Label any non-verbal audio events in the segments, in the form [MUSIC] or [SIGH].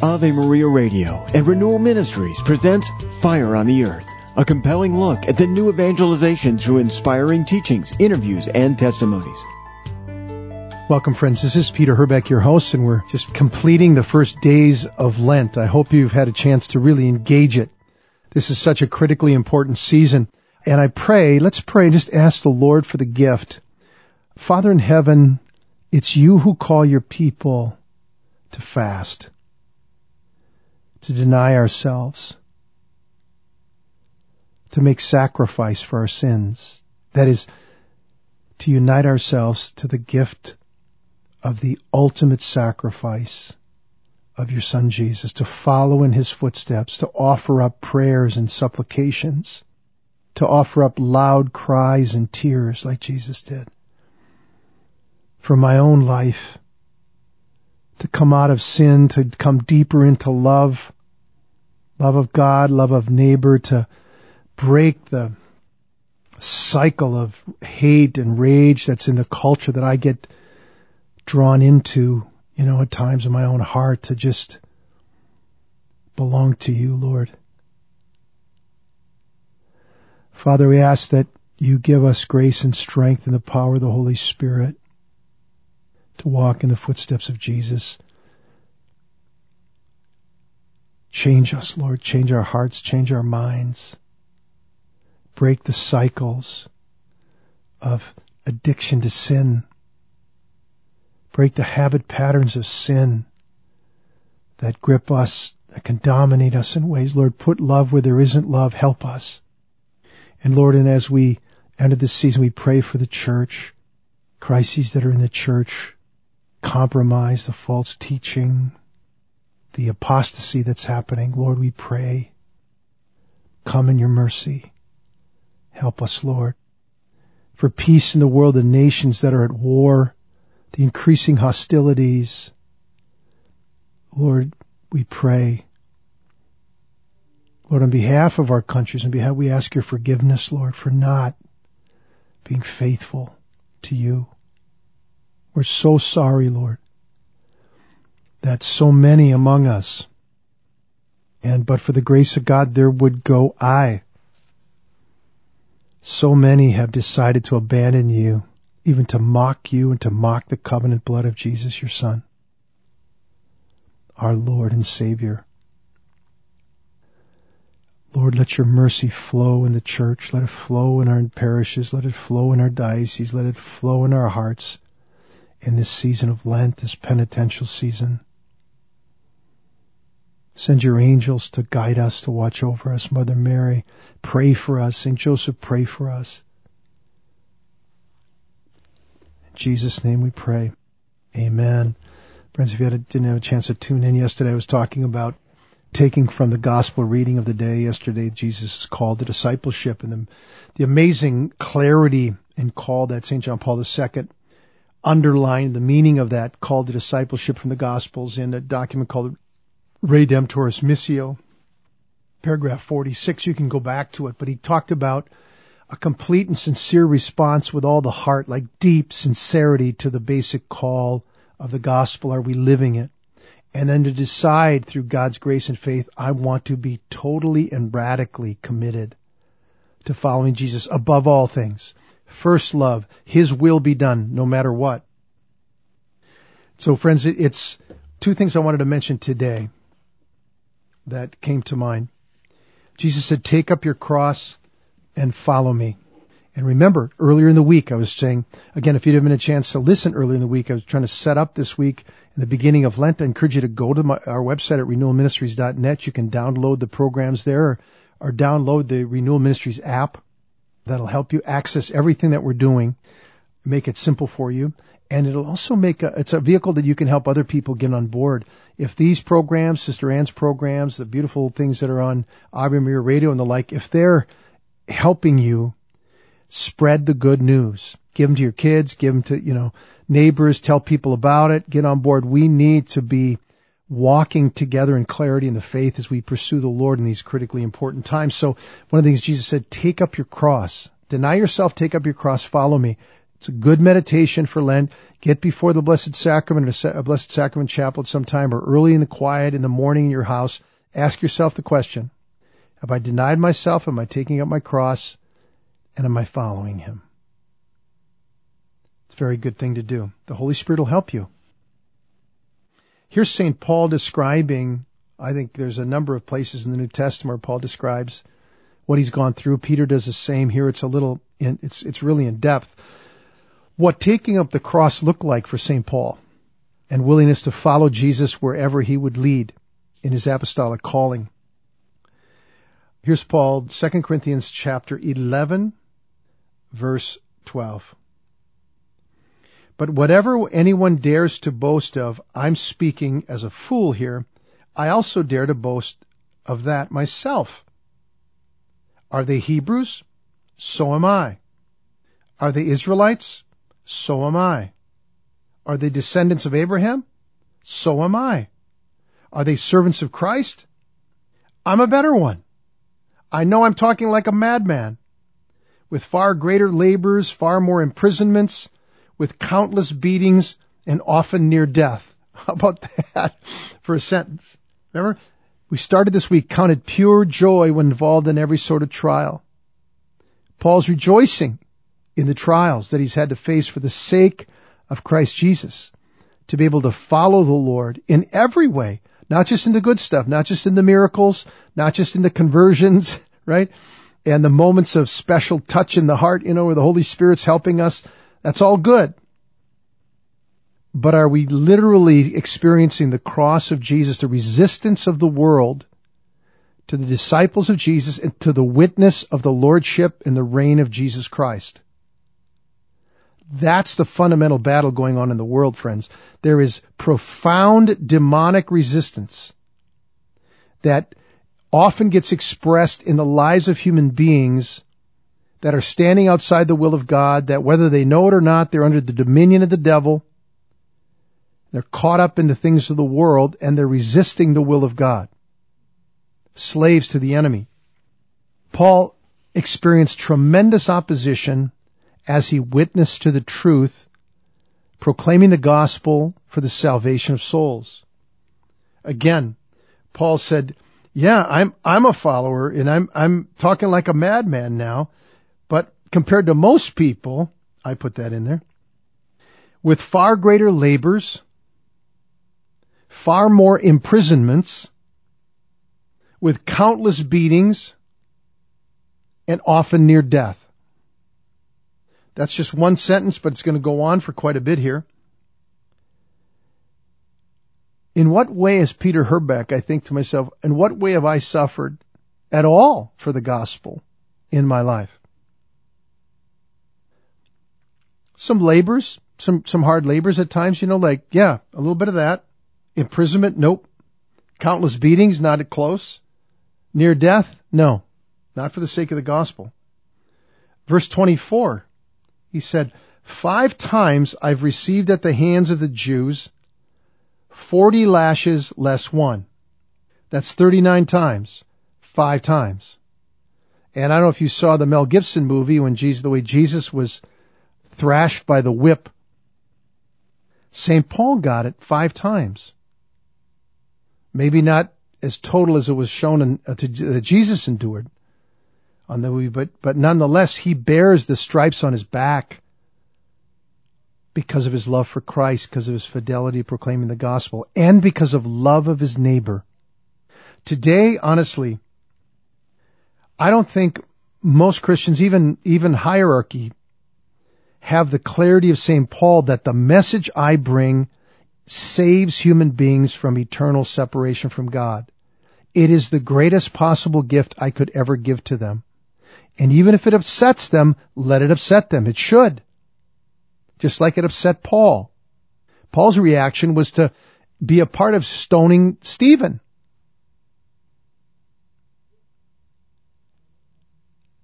Ave Maria Radio and Renewal Ministries presents Fire on the Earth, a compelling look at the new evangelization through inspiring teachings, interviews, and testimonies. Welcome, friends. This is Peter Herbeck, your host, and we're just completing the first days of Lent. I hope you've had a chance to really engage it. This is such a critically important season. And I pray, let's pray just ask the Lord for the gift. Father in heaven, it's you who call your people to fast, to deny ourselves, to make sacrifice for our sins. That is, to unite ourselves to the gift of the ultimate sacrifice of your son Jesus, to follow in his footsteps, to offer up prayers and supplications, to offer up loud cries and tears like Jesus did. For my own life, to come out of sin, to come deeper into love, love of God, love of neighbor, to break the cycle of hate and rage that's in the culture that I get drawn into, you know, at times in my own heart to just belong to you, Lord. Father, we ask that you give us grace and strength and the power of the Holy Spirit to walk in the footsteps of Jesus. Change us, Lord. Change our hearts. Change our minds. Break the cycles of addiction to sin. Break the habit patterns of sin that grip us, that can dominate us in ways. Lord, put love where there isn't love. Help us. And Lord, and as we enter this season, we pray for the church, crises that are in the church, compromise, the false teaching, the apostasy that's happening. Lord, we pray. Come in your mercy. Help us, Lord. For peace in the world, the nations that are at war, the increasing hostilities. Lord, we pray. Lord, on behalf of our countries, on behalf, we ask your forgiveness, Lord, for not being faithful to you. We're so sorry, Lord, that so many among us, and but for the grace of God, there would go I. So many have decided to abandon you, even to mock you and to mock the covenant blood of Jesus, your Son, our Lord and Savior. Lord, let your mercy flow in the church. Let it flow in our parishes. Let it flow in our dioceses. Let it flow in our hearts in this season of Lent, this penitential season. Send your angels to guide us, to watch over us. Mother Mary, pray for us. St. Joseph, pray for us. In Jesus' name we pray. Amen. Friends, if you had, didn't have a chance to tune in yesterday, I was talking about taking from the gospel reading of the day yesterday, Jesus is called to discipleship and the, the amazing clarity and call that St. John Paul II underlined the meaning of that call to discipleship from the Gospels in a document called Redemptoris Missio, paragraph 46. You can go back to it, but he talked about a complete and sincere response with all the heart, like deep sincerity to the basic call of the gospel. Are we living it? And then to decide through God's grace and faith, I want to be totally and radically committed to following Jesus above all things first love. His will be done no matter what. So friends, it's two things I wanted to mention today that came to mind. Jesus said, take up your cross and follow me. And remember, earlier in the week, I was saying, again, if you didn't have a chance to listen earlier in the week, I was trying to set up this week in the beginning of Lent. I encourage you to go to my, our website at renewalministries.net. You can download the programs there or, or download the Renewal Ministries app that'll help you access everything that we're doing, make it simple for you. And it'll also make a, it's a vehicle that you can help other people get on board. If these programs, Sister Anne's programs, the beautiful things that are on Ave Maria Radio and the like, if they're helping you spread the good news, give them to your kids, give them to, you know, neighbors, tell people about it, get on board. We need to be walking together in clarity in the faith as we pursue the Lord in these critically important times. So one of the things Jesus said, take up your cross, deny yourself, take up your cross, follow me. It's a good meditation for Lent. Get before the Blessed Sacrament, a Blessed Sacrament chapel at some time, or early in the quiet in the morning in your house. Ask yourself the question, have I denied myself? Am I taking up my cross? And am I following him? It's a very good thing to do. The Holy Spirit will help you. Here's St. Paul describing, I think there's a number of places in the New Testament where Paul describes what he's gone through. Peter does the same. Here it's a little, in, it's, it's really in depth. What taking up the cross looked like for St. Paul and willingness to follow Jesus wherever he would lead in his apostolic calling. Here's Paul, 2 Corinthians chapter 11, verse 12. But whatever anyone dares to boast of, I'm speaking as a fool here, I also dare to boast of that myself. Are they Hebrews? So am I. Are they Israelites? So am I. Are they descendants of Abraham? So am I. Are they servants of Christ? I'm a better one. I know I'm talking like a madman. With far greater labors, far more imprisonments, with countless beatings, and often near death. [LAUGHS] How about that for a sentence? Remember? We started this week, counted pure joy when involved in every sort of trial. Paul's rejoicing in the trials that he's had to face for the sake of Christ Jesus, to be able to follow the Lord in every way, not just in the good stuff, not just in the miracles, not just in the conversions, [LAUGHS] right? And the moments of special touch in the heart, you know, where the Holy Spirit's helping us. That's all good. But are we literally experiencing the cross of Jesus, the resistance of the world to the disciples of Jesus and to the witness of the lordship and the reign of Jesus Christ? That's the fundamental battle going on in the world, friends. There is profound demonic resistance that often gets expressed in the lives of human beings that are standing outside the will of God, that whether they know it or not, they're under the dominion of the devil. They're caught up in the things of the world and they're resisting the will of God. Slaves to the enemy. Paul experienced tremendous opposition as he witnessed to the truth, proclaiming the gospel for the salvation of souls. Again, Paul said, yeah, I'm, I'm a follower and I'm, I'm talking like a madman now, but compared to most people, I put that in there, with far greater labors, far more imprisonments, with countless beatings, and often near death. That's just one sentence, but it's going to go on for quite a bit here. In what way has Peter Herbeck, I think to myself, in what way have I suffered at all for the gospel in my life? Some labors, some, some hard labors at times, you know, like, yeah, a little bit of that. Imprisonment, nope. Countless beatings, not at close. Near death, no. Not for the sake of the gospel. Verse 24, he said, Five times I've received at the hands of the Jews 40 lashes less one. That's 39 times. Five times. And I don't know if you saw the Mel Gibson movie when Jesus, the way Jesus was thrashed by the whip. St. Paul got it five times. Maybe not as total as it was shown in, uh, to, that Jesus endured, on the but but nonetheless he bears the stripes on his back because of his love for Christ, because of his fidelity proclaiming the gospel, and because of love of his neighbor. Today, honestly, I don't think most Christians, even even hierarchy, have the clarity of St. Paul that the message I bring saves human beings from eternal separation from God. It is the greatest possible gift I could ever give to them. And even if it upsets them, let it upset them. It should. Just like it upset Paul. Paul's reaction was to be a part of stoning Stephen.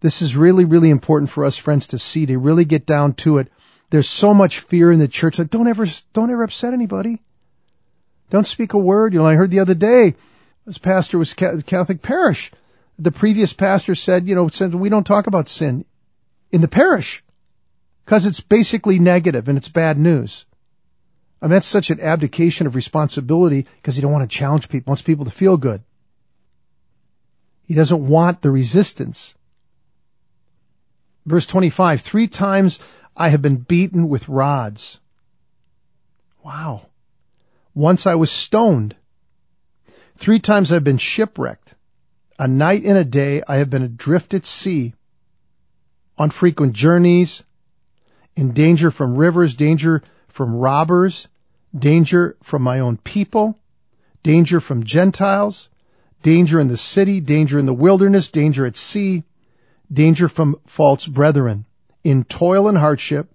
This is really, really important for us friends to see, to really get down to it. There's so much fear in the church. Like, don't ever, don't ever upset anybody. Don't speak a word. You know, I heard the other day, this pastor was Catholic parish the previous pastor said, you know, said we don't talk about sin in the parish Because it's basically negative and it's bad news. I mean, that's such an abdication of responsibility because he don't want to challenge people, he wants people to feel good. He doesn't want the resistance. Verse 25, three times I have been beaten with rods. Wow. Once I was stoned. Three times I've been shipwrecked. A night and a day I have been adrift at sea, on frequent journeys, in danger from rivers, danger from robbers, danger from my own people, danger from Gentiles, danger in the city, danger in the wilderness, danger at sea, danger from false brethren, in toil and hardship,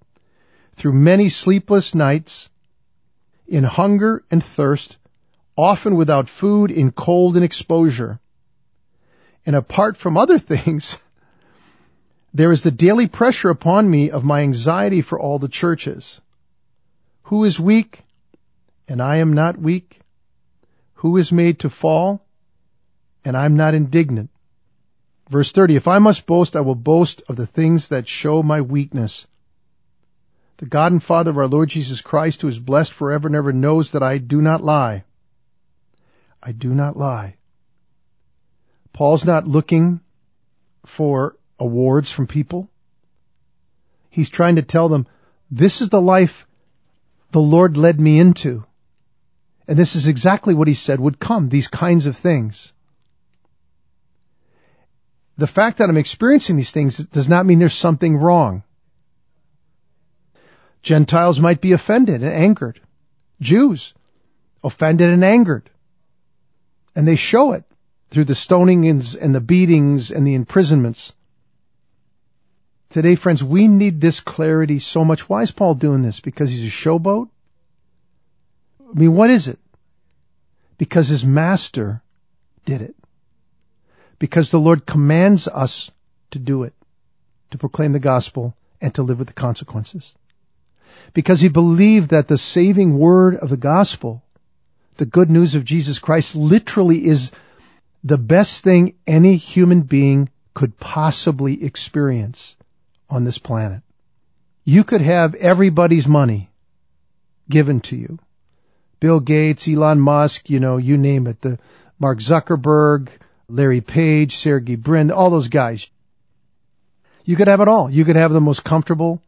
through many sleepless nights, in hunger and thirst, often without food, in cold and exposure. And apart from other [LAUGHS] things, there is the daily pressure upon me of my anxiety for all the churches. Who is weak? And I am not weak. Who is made to fall? And I'm not indignant. Verse 30, if I must boast, I will boast of the things that show my weakness. The God and Father of our Lord Jesus Christ, who is blessed forever and ever, knows that I do not lie. I do not lie. Paul's not looking for awards from people. He's trying to tell them, this is the life the Lord led me into. And this is exactly what he said would come, these kinds of things. The fact that I'm experiencing these things does not mean there's something wrong. Gentiles might be offended and angered. Jews offended and angered. And they show it through the stonings and the beatings and the imprisonments. Today, friends, we need this clarity so much. Why is Paul doing this? Because he's a showboat? I mean, what is it? Because his master did it. Because the Lord commands us to do it, to proclaim the gospel and to live with the consequences. Because he believed that the saving word of the gospel, the good news of Jesus Christ, literally is the best thing any human being could possibly experience on this planet. You could have everybody's money given to you. Bill Gates, Elon Musk, you know, you name it, the Mark Zuckerberg, Larry Page, Sergey Brin, all those guys. You could have it all. You could have the most comfortable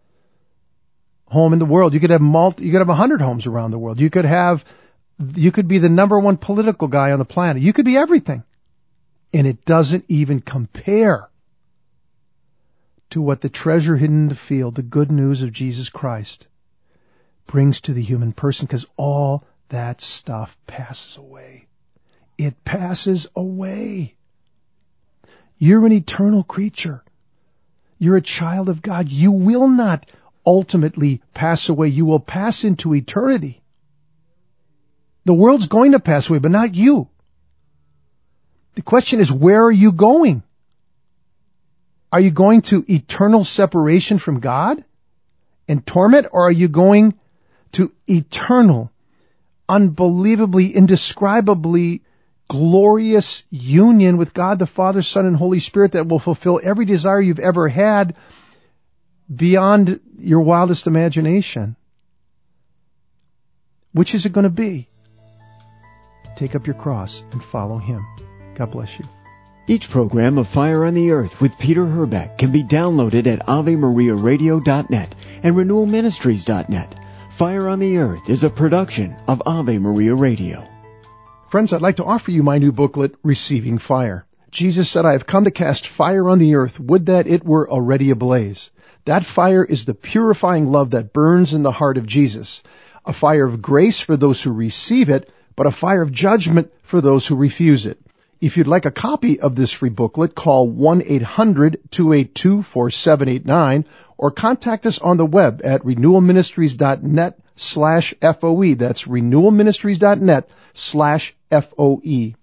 home in the world. You could have multi, you could have a hundred homes around the world. You could have, you could be the number one political guy on the planet. You could be everything. And it doesn't even compare to what the treasure hidden in the field, the good news of Jesus Christ, brings to the human person because all that stuff passes away. It passes away. You're an eternal creature. You're a child of God. You will not ultimately pass away. You will pass into eternity. The world's going to pass away, but not you. The question is, where are you going? Are you going to eternal separation from God and torment, or are you going to eternal, unbelievably, indescribably glorious union with God the Father, Son, and Holy Spirit that will fulfill every desire you've ever had beyond your wildest imagination? Which is it going to be? Take up your cross and follow Him. God bless you. Each program of Fire on the Earth with Peter Herbeck can be downloaded at AveMariaRadio.net and RenewalMinistries.net. Fire on the Earth is a production of Ave Maria Radio. Friends, I'd like to offer you my new booklet, Receiving Fire. Jesus said, I have come to cast fire on the earth. Would that it were already ablaze. That fire is the purifying love that burns in the heart of Jesus. A fire of grace for those who receive it, but a fire of judgment for those who refuse it. If you'd like a copy of this free booklet, call 1-800-282-4789 or contact us on the web at renewalministries.net slash FOE. That's renewalministries.net slash FOE.